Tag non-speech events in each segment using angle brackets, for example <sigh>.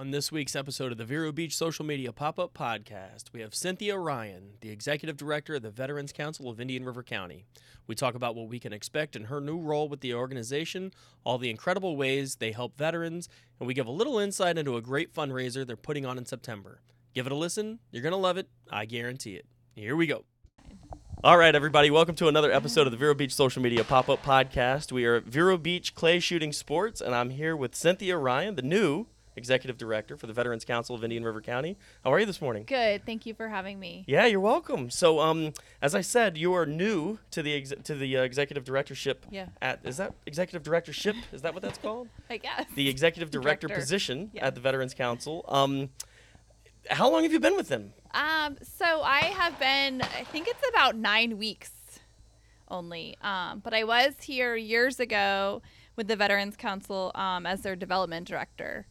On this week's episode of the Vero Beach Social Media Pop Up Podcast, we have Cynthia Ryan, the Executive Director of the Veterans Council of Indian River County. We talk about what we can expect in her new role with the organization, all the incredible ways they help veterans, and we give a little insight into a great fundraiser they're putting on in September. Give it a listen. You're going to love it. I guarantee it. Here we go. All right, everybody, welcome to another episode of the Vero Beach Social Media Pop Up Podcast. We are at Vero Beach Clay Shooting Sports, and I'm here with Cynthia Ryan, the new Executive Director for the Veterans Council of Indian River County. How are you this morning? Good. Thank you for having me. Yeah, you're welcome. So, um, as I said, you are new to the ex- to the uh, executive directorship. Yeah. At is that executive directorship? Is that what that's called? <laughs> I guess. The executive director, Director. position Yeah. at the Veterans Council. Um, how long have you been with them? Um, so I have been, I think it's about nine weeks only. Um, but I was here years ago with the Veterans Council um, as their development director.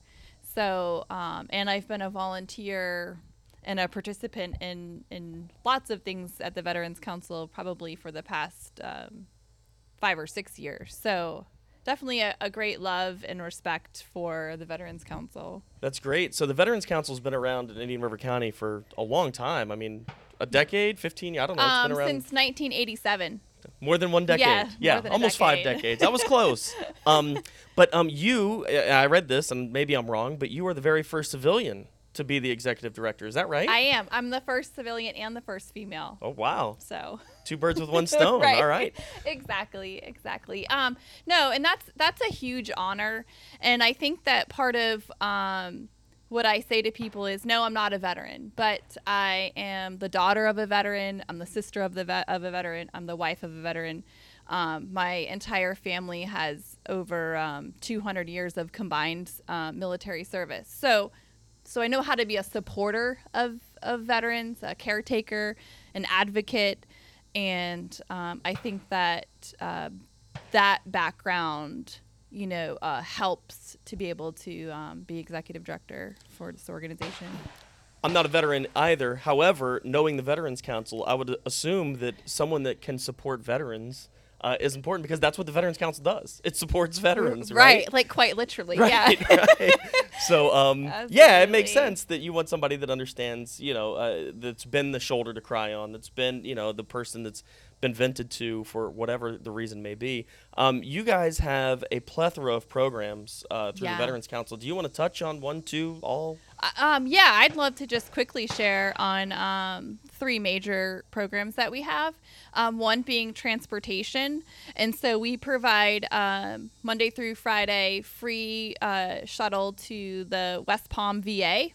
So, um, and I've been a volunteer and a participant in, in lots of things at the Veterans Council probably for the past um, five or six years. So, definitely a, a great love and respect for the Veterans Council. That's great. So the Veterans Council's been around in Indian River County for a long time. I mean, a decade, 15, I don't know. It's Um, been around since 1987. More than one decade. Yeah, a almost five decades. I was close. <laughs> um, but um, you, I I read this, and maybe I'm wrong, but you are the very first civilian to be the executive director. Is that right? I am. I'm the first civilian and the first female. oh wow, So two birds with <laughs> one stone. Right. All right. exactly, exactly. Um, no, and that's that's a huge honor, and I think that part of um, what I say to people is, no, I'm not a veteran, but I am the daughter of a veteran. I'm the sister of the vet- of a veteran. I'm the wife of a veteran. Um, my entire family has over um, 200 years of combined uh, military service. So, so I know how to be a supporter of, of veterans, a caretaker, an advocate, and um, I think that uh, that background, you know, uh, helps to be able to um, be executive director for this organization. I'm not a veteran either. However, knowing the Veterans Council, I would assume that someone that can support veterans uh, is important because that's what the Veterans Council does. It supports veterans, right? right? like quite literally, Right, yeah. <laughs> right. So, um, <laughs> yeah, it makes sense that you want somebody that understands, you know, uh, that's been the shoulder to cry on, that's been, you know, the person that's been vented to for whatever the reason may be. Um, you guys have a plethora of programs uh, through Yeah. the Veterans Council. Do you want to touch on one, two, all? Uh, Um, yeah, I'd love to just quickly share on um, three major programs that we have. Um, one being transportation, and so we provide um, Monday through Friday free uh, shuttle to the West Palm VA.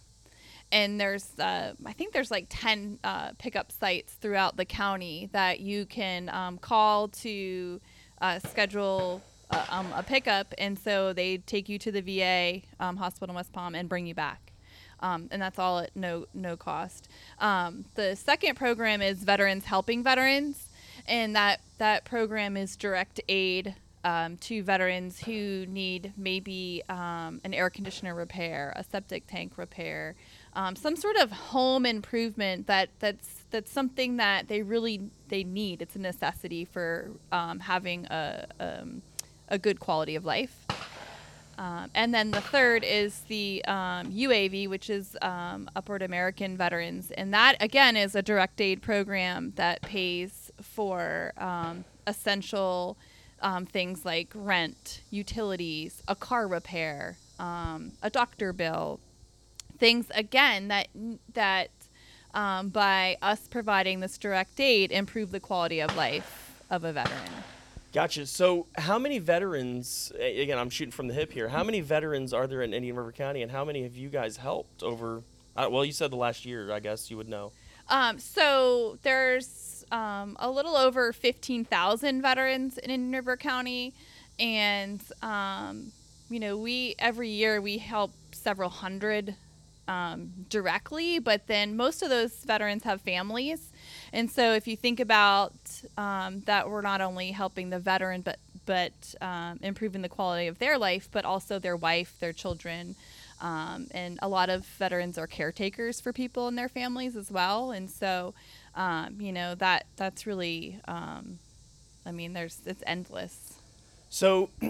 And there's, uh, I think there's like 10 uh, pickup sites throughout the county that you can um, call to uh, schedule uh, um, a pickup. And so they take you to the VA hospital in West Palm and bring you back. Um, and that's all at no no cost. Um, the second program is Veterans Helping Veterans, and that that program is direct aid um, to veterans who need maybe um, an air conditioner repair, a septic tank repair, um, some sort of home improvement that that's that's something that they really they need. It's a necessity for um, having a um, a good quality of life. Um, and then the third is the um, UAV, which is um, Upward American Veterans. And that, again, is a direct aid program that pays for um, essential um, things like rent, utilities, a car repair, um, a doctor bill, things, again, that, that by us providing this direct aid, improve the quality of life of a veteran. Gotcha. So, how many veterans? Again, I'm shooting from the hip here. How many veterans are there in Indian River County, and how many have you guys helped over? Uh, well, you said the last year. I guess you would know. Um, so there's um, a little over 15,000 veterans in Indian River County, and um, you know we every year we help several hundred um, directly, but then most of those veterans have families, and so if you think about um, that, we're not only helping the veteran, but but um, improving the quality of their life, but also their wife, their children. Um, and a lot of veterans are caretakers for people and their families as well. And so, um, you know, that that's really, um, I mean, there's it's endless. So, <clears throat>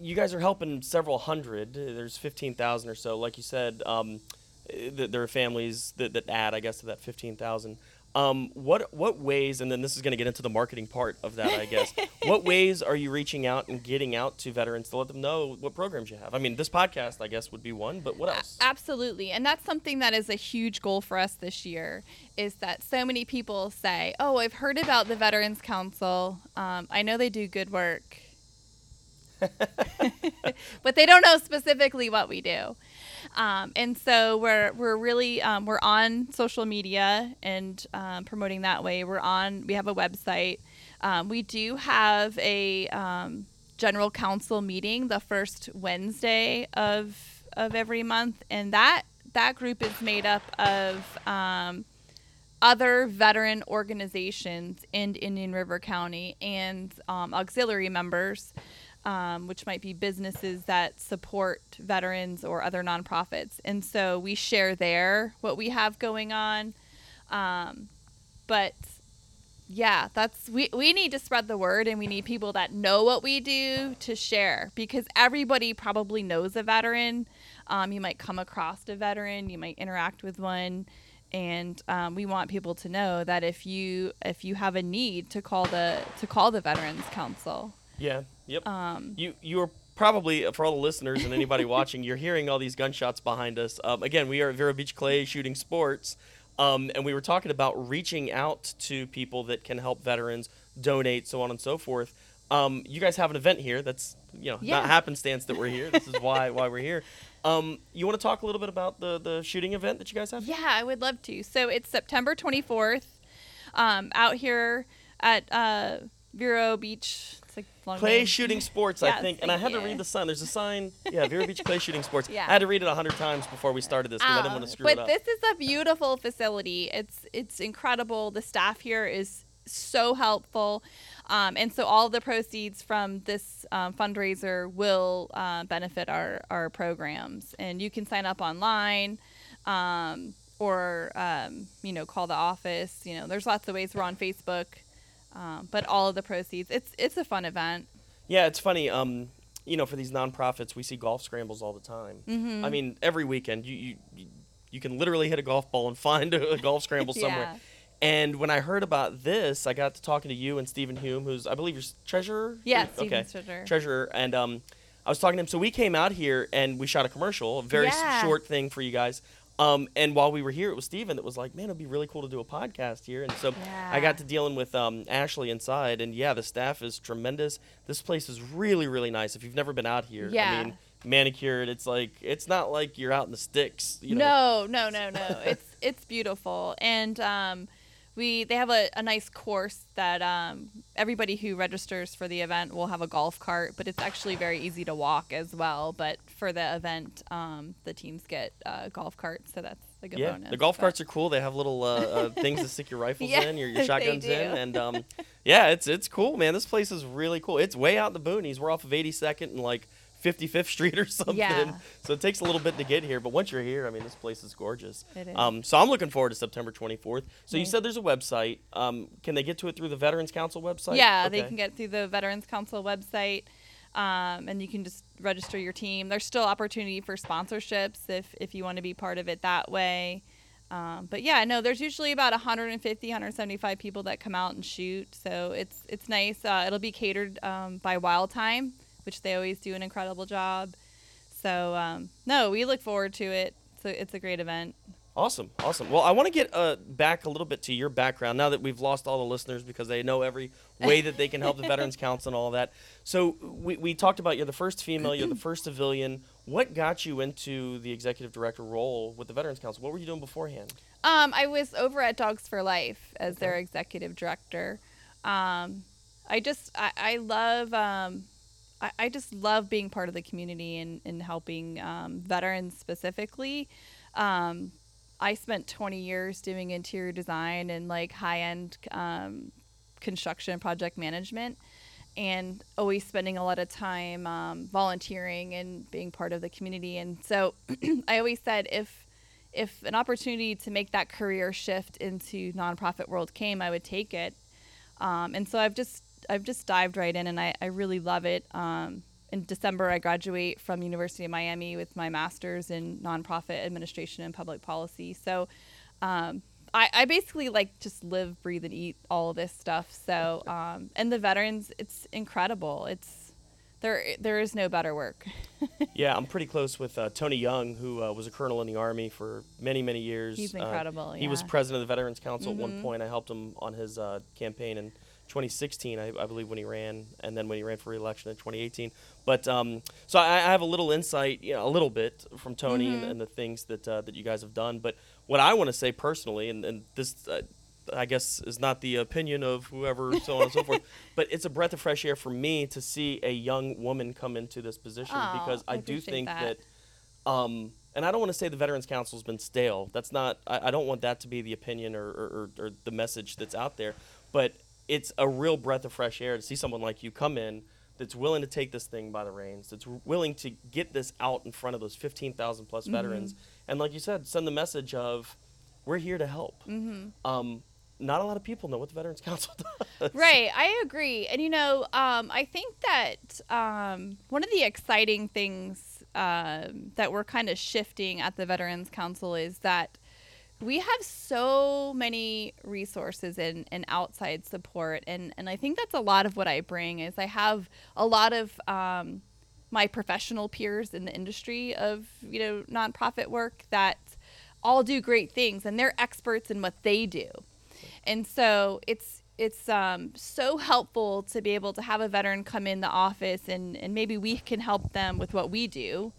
you guys are helping several hundred. There's 15,000 or so. Like you said, um, th- there are families that, that add, I guess, to that 15,000. Um, what what ways, and then this is going to get into the marketing part of that, I guess. <laughs> what ways are you reaching out and getting out to veterans to let them know what programs you have? I mean, this podcast, I guess, would be one, but what else? Absolutely, and that's something that is a huge goal for us this year. Is that so many people say, "Oh, I've heard about the Veterans Council. Um, I know they do good work." <laughs> <laughs> but they don't know specifically what we do. Um, and so we're we're really um, we're on social media and um, promoting that way. We're on we have a website. Um, we do have a um, general council meeting the first Wednesday of of every month, and that that group is made up of um, other veteran organizations in Indian River County and auxiliary members um, which might be businesses that support veterans or other nonprofits. And so we share there what we have going on. Um, but yeah, that's we, we need to spread the word and we need people that know what we do to share because everybody probably knows a veteran. Um, you might come across a veteran, you might interact with one and um, we want people to know that if you if you have a need to call the to call the veterans council yeah Yep. Um, you you are probably for all the listeners and anybody <laughs> watching, you're hearing all these gunshots behind us. Um, again, we are at Vero Beach Clay Shooting Sports, um, and we were talking about reaching out to people that can help veterans donate, so on and so forth. Um, you guys have an event here. That's you know yeah. not happenstance that we're here. This is why <laughs> why we're here. Um, you want to talk a little bit about the the shooting event that you guys have? Yeah, I would love to. So it's September 24th, um, out here at uh, Vero Beach Long clay name. shooting <laughs> sports, yes, I think. And I had to read the sign. There's a sign. Yeah, Vero Beach Clay Shooting <laughs> Sports. Yeah. I had to read it a hundred times before we started this because I didn't want to screw it up. But this is a beautiful facility. It's it's incredible. The staff here is so helpful. Um, and so all the proceeds from this um, fundraiser will uh, benefit our, our programs. And you can sign up online um, or, um, you know, call the office. You know, there's lots of ways. We're on Facebook. Um, but all of the proceeds, it's it's a fun event. Yeah, it's funny. Um, you know, for these nonprofits, we see golf scrambles all the time. Mm-hmm. I mean, every weekend you, you you can literally hit a golf ball and <laughs> find a golf scramble <laughs> somewhere. yeah. And when I heard about this, I got to talking to you and Stephen Hume, who's I believe your treasurer. Yeah, okay. treasurer. Treasurer, and um, I was talking to him. So we came out here and we shot a commercial, a very yeah. short thing for you guys. Um, and while we were here, it was Steven that was like, man, it'd be really cool to do a podcast here. And so yeah. I got to dealing with um, Ashley inside. And yeah, the staff is tremendous. This place is really, really nice. If you've never been out here, yeah. I mean, manicured. It's like, it's not like you're out in the sticks. You know? No, no, no, no. it's, it's beautiful. And, um, we they have a, a nice course that um, everybody who registers for the event will have a golf cart, but it's actually very easy to walk as well. But for the event, um, the teams get uh, golf carts, so that's a good yeah, bonus. the golf but. carts are cool. They have little uh, uh, things to stick your rifles yeah, in, your, your <laughs> shotguns in, and um, yeah, it's it's cool, man. This place is really cool. It's way out in the boonies. We're off of 82nd and like 55th Street or <laughs> something. Yeah. So it takes a little bit to get here, but once you're here, I mean, this place is gorgeous. It is. Um, so I'm looking forward to September 24th. So you said there's a website. Um, can they get to it through the Veterans Council website? Yeah, okay. they can get through the Veterans Council website. Um, and you can just register your team. There's still opportunity for sponsorships if, if you want to be part of it that way. Um, but yeah, no, there's usually about 150, 175 people that come out and shoot. So it's it's nice. Uh, it'll be catered um, by Wild Thyme which they always do an incredible job. So um, no, we look forward to it. So it's a great event. Awesome, awesome. Well, I want to get uh, back a little bit to your background now that we've lost all the listeners because they know every way that they can help the <laughs> Veterans Council and all that. So we, we talked about you're the first female, you're the first civilian. What got you into the executive director role with the Veterans Council? What were you doing beforehand? Um, I was over at Dogs for Life as okay. their executive director. Um, I just I, I love um, I, I just love being part of the community and, and helping um, veterans specifically. Um, I spent 20 years doing interior design and like high end um, construction project management and always spending a lot of time um, volunteering and being part of the community. And so <clears throat> I always said if if an opportunity to make that career shift into nonprofit world came, I would take it. Um, and so I've just I've just dived right in, and I, I really love it. Um, in December, I graduate from University of Miami with my master's in nonprofit administration and public policy. So, um, I, I basically like just live, breathe, and eat all of this stuff. So, <laughs> um, and the veterans, it's incredible. It's there. There is no better work. <laughs> yeah, I'm pretty close with uh, Tony Young, who uh, was a colonel in the army for many, many years. He's Uh, incredible. He was president of the Veterans Council at one Mhm. point. I helped him on his uh, campaign in 2016, I, I believe, when he ran, and then when he ran for re-election in 2018. But um, so I, I have a little insight, you know, a little bit from Tony and, Mhm. and the things that uh, that you guys have done. But what I want to say personally, and, and this. Uh, I guess is not the opinion of whoever, so on and so forth. <laughs> But it's a breath of fresh air for me to see a young woman come into this position because I I, do think that. that um, and I don't want to say the Veterans Council's been stale. That's not. I, I don't want that to be the opinion or, or, or the message that's out there. But it's a real breath of fresh air to see someone like you come in that's willing to take this thing by the reins, that's willing to get this out in front of those 15,000 plus veterans, and like you said, send the message of we're here to help. hmm Um, not a lot of people know what the Veterans <laughs> Council does. Right, I agree. And you know, um, I think that um, one of the exciting things um, that we're kind of shifting at the Veterans Council is that we have so many resources and, and outside support and, and I think that's a lot of what I bring is I have a lot of um, my professional peers in the industry of you know nonprofit work that all do great things and they're experts in what they do. And so it's it's um, so helpful to be able to have a veteran come in the office and, and maybe we can help them with what we do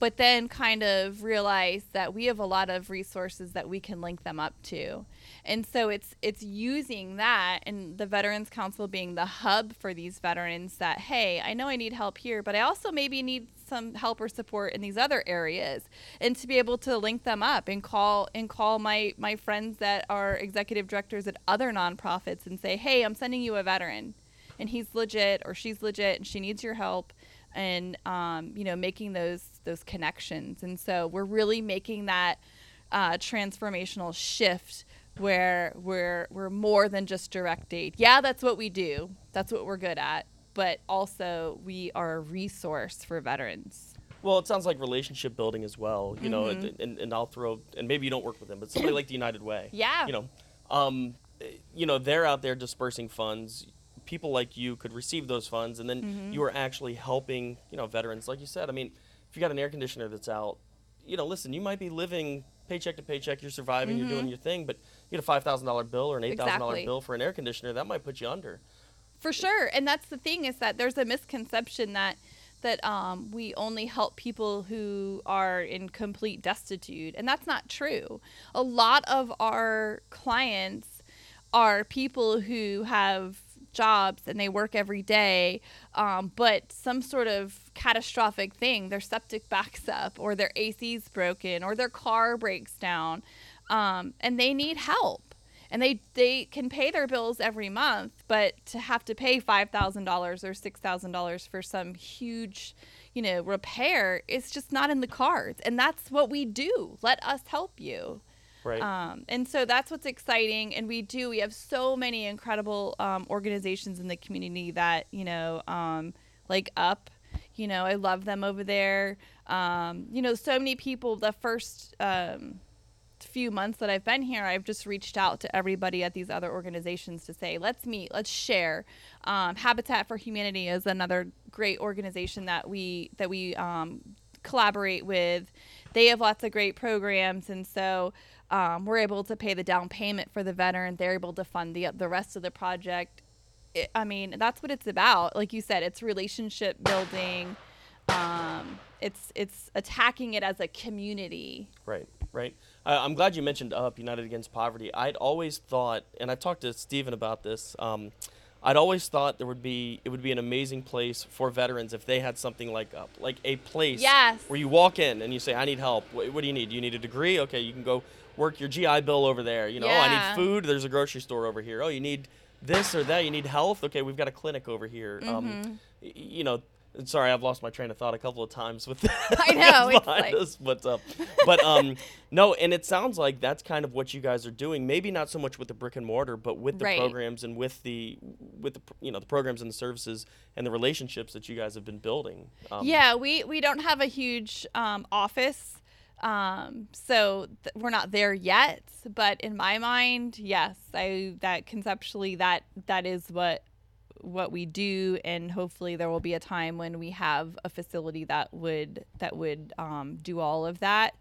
but then kind of realize that we have a lot of resources that we can link them up to. And so it's it's using that and the veterans council being the hub for these veterans that hey i know i need help here but i also maybe need some help or support in these other areas. And to be able to link them up and call and call my my friends that are executive directors at other nonprofits and say hey i'm sending you a veteran and he's legit or she's legit and she needs your help. And um, you know making those those connections and so we're really making that uh, transformational shift where we're we're more than just direct aid yeah that's what we do that's what we're good at but also we are a resource for veterans Well, it sounds like relationship building as well. You know, Mhm. and, and, and I'll throw, and maybe you don't work with them, but somebody like the United Way. <coughs> Yeah. You know, um, you know, they're out there dispersing funds. People like you could receive those funds, and then Mhm. you are actually helping, you know, veterans. Like you said, I mean, if you got an air conditioner that's out, you know, listen, you might be living paycheck to paycheck, you're surviving, you're doing Mhm. your thing, but you get a five thousand dollar bill or an eight thousand dollar Exactly. bill for an air conditioner, that might put you under. For sure, and that's the thing is that there's a misconception that that um, we only help people who are in complete destitute, and that's not true. A lot of our clients are people who have jobs and they work every day, um, but some sort of catastrophic thing, their septic backs up, or their AC's broken, or their car breaks down, um, and they need help. And they they can pay their bills every month but to have to pay $5000 or $6000 for some huge you know repair is just not in the cards. And that's what we do. Let us help you Right. um, and so that's what's exciting and we do we have so many incredible um, organizations in the community that you know um, like up you know i love them over there um, you know so many people the first um, few months that I've been here, I've just reached out to everybody at these other organizations to say, let's meet, let's share. Um, Habitat for Humanity is another great organization that we that we collaborate with. They have lots of great programs, and so um, we're able to pay the down payment for the veteran. They're able to fund the the rest of the project. It, I mean, that's what it's about. Like you said, it's relationship building. Um, it's it's attacking it as a community. Right, right. Uh, I'm glad you mentioned UP, United Against Poverty. I'd always thought, and I talked to Stephen about this. Um, I'd always thought there would be it would be an amazing place for veterans if they had something like UP, like a place Yes. where you walk in and you say, "I need help. What, what do you need? Do you need a degree? Okay, you can go work your GI Bill over there. You know, oh, I need food. There's a grocery store over here. Oh, you need this or that. You need health. Okay, we've got a clinic over here. Um, Mm-hmm. y- you know, sorry, I've lost my train of thought a couple of times with <laughs> that. I know, behind like- us, but uh, but um, <laughs> no, and it sounds like that's kind of what you guys are doing. Maybe not so much with the brick and mortar, but with the Right. programs and with the with the you know the programs and the services and the relationships that you guys have been building. Um, yeah, we we don't have a huge um, office, um, so th- we're not there yet. But in my mind, yes, I that conceptually that that is what what we do, and hopefully there will be a time when we have a facility that would that would um, do all of that.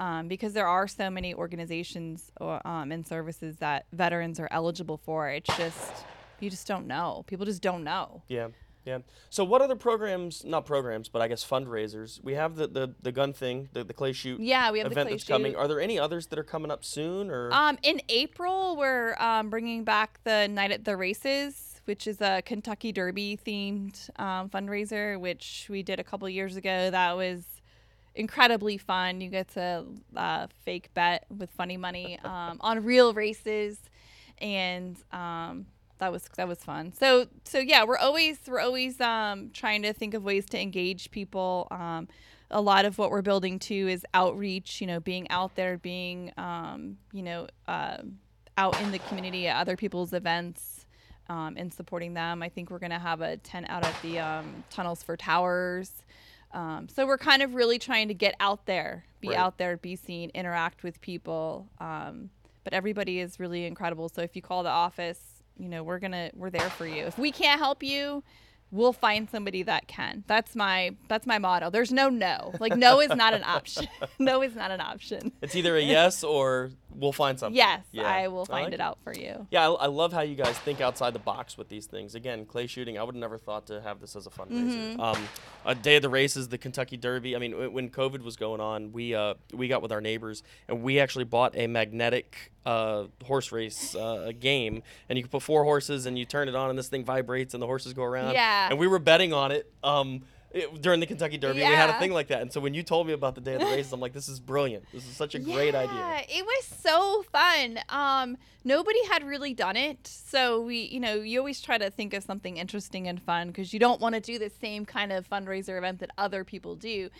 Um, because there are so many organizations or, um, and services that veterans are eligible for. It's just you just don't know. People just don't know. Yeah. Yeah. So what other programs, not programs, but I guess fundraisers? We have the the, the gun thing, the, the clay shoot Yeah, we have the event clay that's coming. shoot. Are there any others that are coming up soon or Um, in April, we're um, bringing back the Night at the Races, which is a Kentucky Derby themed um, fundraiser, which we did a couple years ago. That was incredibly fun. You get to uh, fake bet with funny money <laughs> um, on real races, and um, that was that was fun. So so yeah, we're always we're always um, trying to think of ways to engage people. Um, a lot of what we're building too is outreach. You know, being out there, being um, you know uh, out in the community at other people's events. Um, and supporting them. I think we're going to have a tent out at the um, Tunnels for Towers. Um, so we're kind of really trying to get out there, be Right. out there, be seen, interact with people. Um, but everybody is really incredible. So if you call the office, you know we're gonna we're there for you. If we can't help you, we'll find somebody that can. That's my that's my motto. There's no no. Like no is not an option. <laughs> no is not an option. it's either a yes or we'll find something. Yes, Yeah. I will find like it out for you. Yeah, I, I love how you guys think outside the box with these things. Again, clay shooting. I would have never thought to have this as a fundraiser. Mm-hmm. Um, a day of the races, the Kentucky Derby. I mean, w- when COVID was going on, we uh, we got with our neighbors and we actually bought a magnetic uh, horse race uh, game, and you can put four horses and you turn it on, and this thing vibrates, and the horses go around. Yeah. And we were betting on it. Um, it, during the Kentucky Derby, we had a thing like that, and so when you told me about the day of the races, I'm like, "This is brilliant! This is such a great idea." It was so fun. Um, nobody had really done it, so we, you know, you always try to think of something interesting and fun because you don't want to do the same kind of fundraiser event that other people do.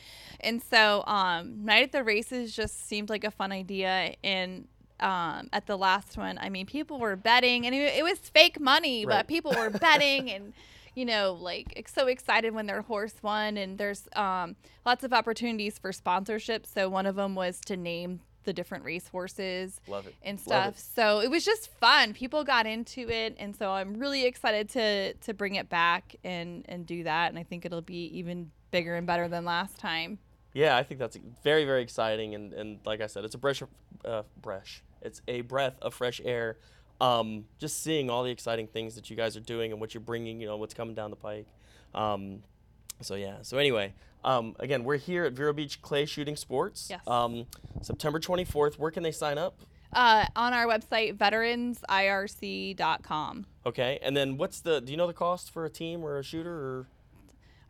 And so, um, night at the races just seemed like a fun idea, and um, at the last one, I mean, people were betting, and it, it was fake money, Right. but people were betting and. <laughs> You know, like so excited when their horse won, and there's um, lots of opportunities for sponsorship. So one of them was to name the different race horses Love it. and stuff. So it was just fun. People got into it, and so I'm really excited to to bring it back and and do that. And I think it'll be even bigger and better than last time. Yeah, I think that's very, very exciting, and, and like I said, it's a breath, of- uh, breath. It's a breath of fresh air. Um, just seeing all the exciting things that you guys are doing and what you're bringing, you know, what's coming down the pike. Um, so yeah. So anyway, um, again, we're here at Vero Beach Clay Shooting Sports. Yes. Um, September 24th. Where can they sign up? Uh, on our website, veteransirc.com. Okay. And then what's the? Do you know the cost for a team or a shooter? Or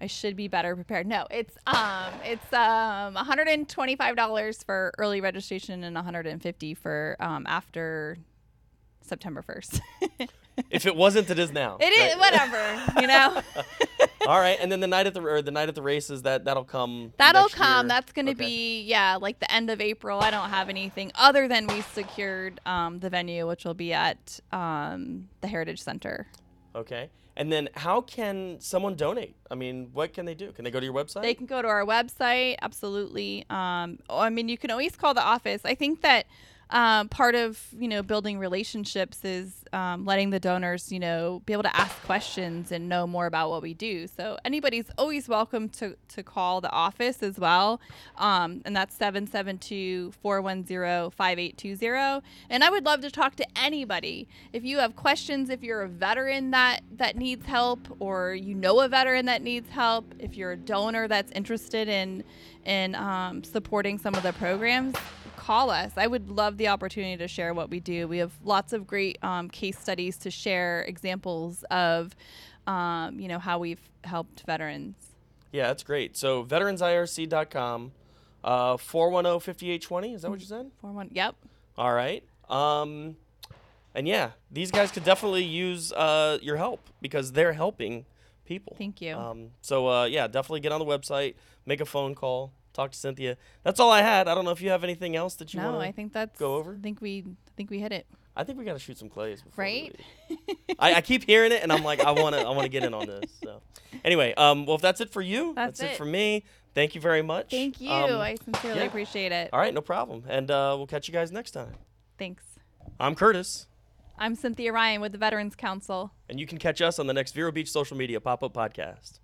I should be better prepared. No, it's um it's um $125 for early registration and 150 for um after September 1st. if it wasn't, it is now. <laughs> It is right? whatever, you know. <laughs> all right. And then the night at the or the night at the races that that'll come. That'll come. year. That's going to Okay. be yeah, like the end of April. I don't have anything other than we secured um, the venue, which will be at um, the Heritage Center. Okay. And then how can someone donate? I mean, what can they do? Can they go to your website? They can go to our website, absolutely. Um, I mean, you can always call the office. I think that um, part of you know building relationships is um, letting the donors you know be able to ask questions and know more about what we do. So anybody's always welcome to to call the office as well, um, and that's 772-410-5820. And I would love to talk to anybody. If you have questions, if you're a veteran that that needs help, or you know a veteran that needs help, if you're a donor that's interested in in um, supporting some of the programs, call us. I would love the opportunity to share what we do. We have lots of great um, case studies to share, examples of, um, you know, how we've helped veterans. yeah, that's great. So veteransirc.com, uh, 410-5820. Is that what you said? Four one. Yep. All right. Um, and yeah, these guys could definitely use uh, your help because they're helping people. Thank you. Um, so uh, yeah, definitely get on the website, make a phone call, talk to Cynthia. That's all I had. I don't know if you have anything else that you no, want I think that's go over? I think we I think we hit it. I think we got to shoot some clays before Right? <laughs> I, I keep hearing it, and I'm like, I want to, I want to get in on this. So, anyway, um, well, if that's it for you, That's it. it. for me. Thank you very much. Thank you. Um, I sincerely yeah. appreciate it. all right, no problem, and uh, we'll catch you guys next time. Thanks. I'm Curtis, I'm Cynthia Ryan with the Veterans Council. and you can catch us on the next Vero Beach social media pop up podcast.